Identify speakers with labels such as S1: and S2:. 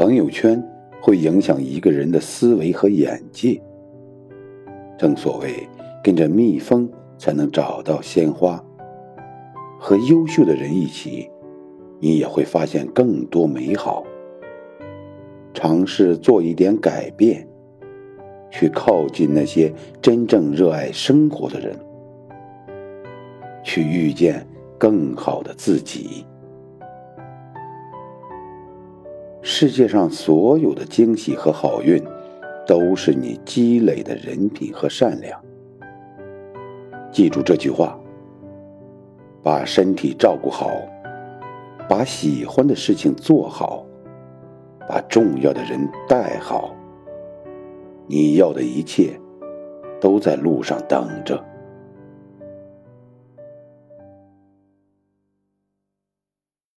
S1: 朋友圈会影响一个人的思维和眼界。正所谓，跟着蜜蜂才能找到鲜花。和优秀的人一起，你也会发现更多美好。尝试做一点改变，去靠近那些真正热爱生活的人，去遇见更好的自己。世界上所有的惊喜和好运，都是你积累的人品和善良。记住这句话：把身体照顾好，把喜欢的事情做好，把重要的人带好。你要的一切，都在路上等着。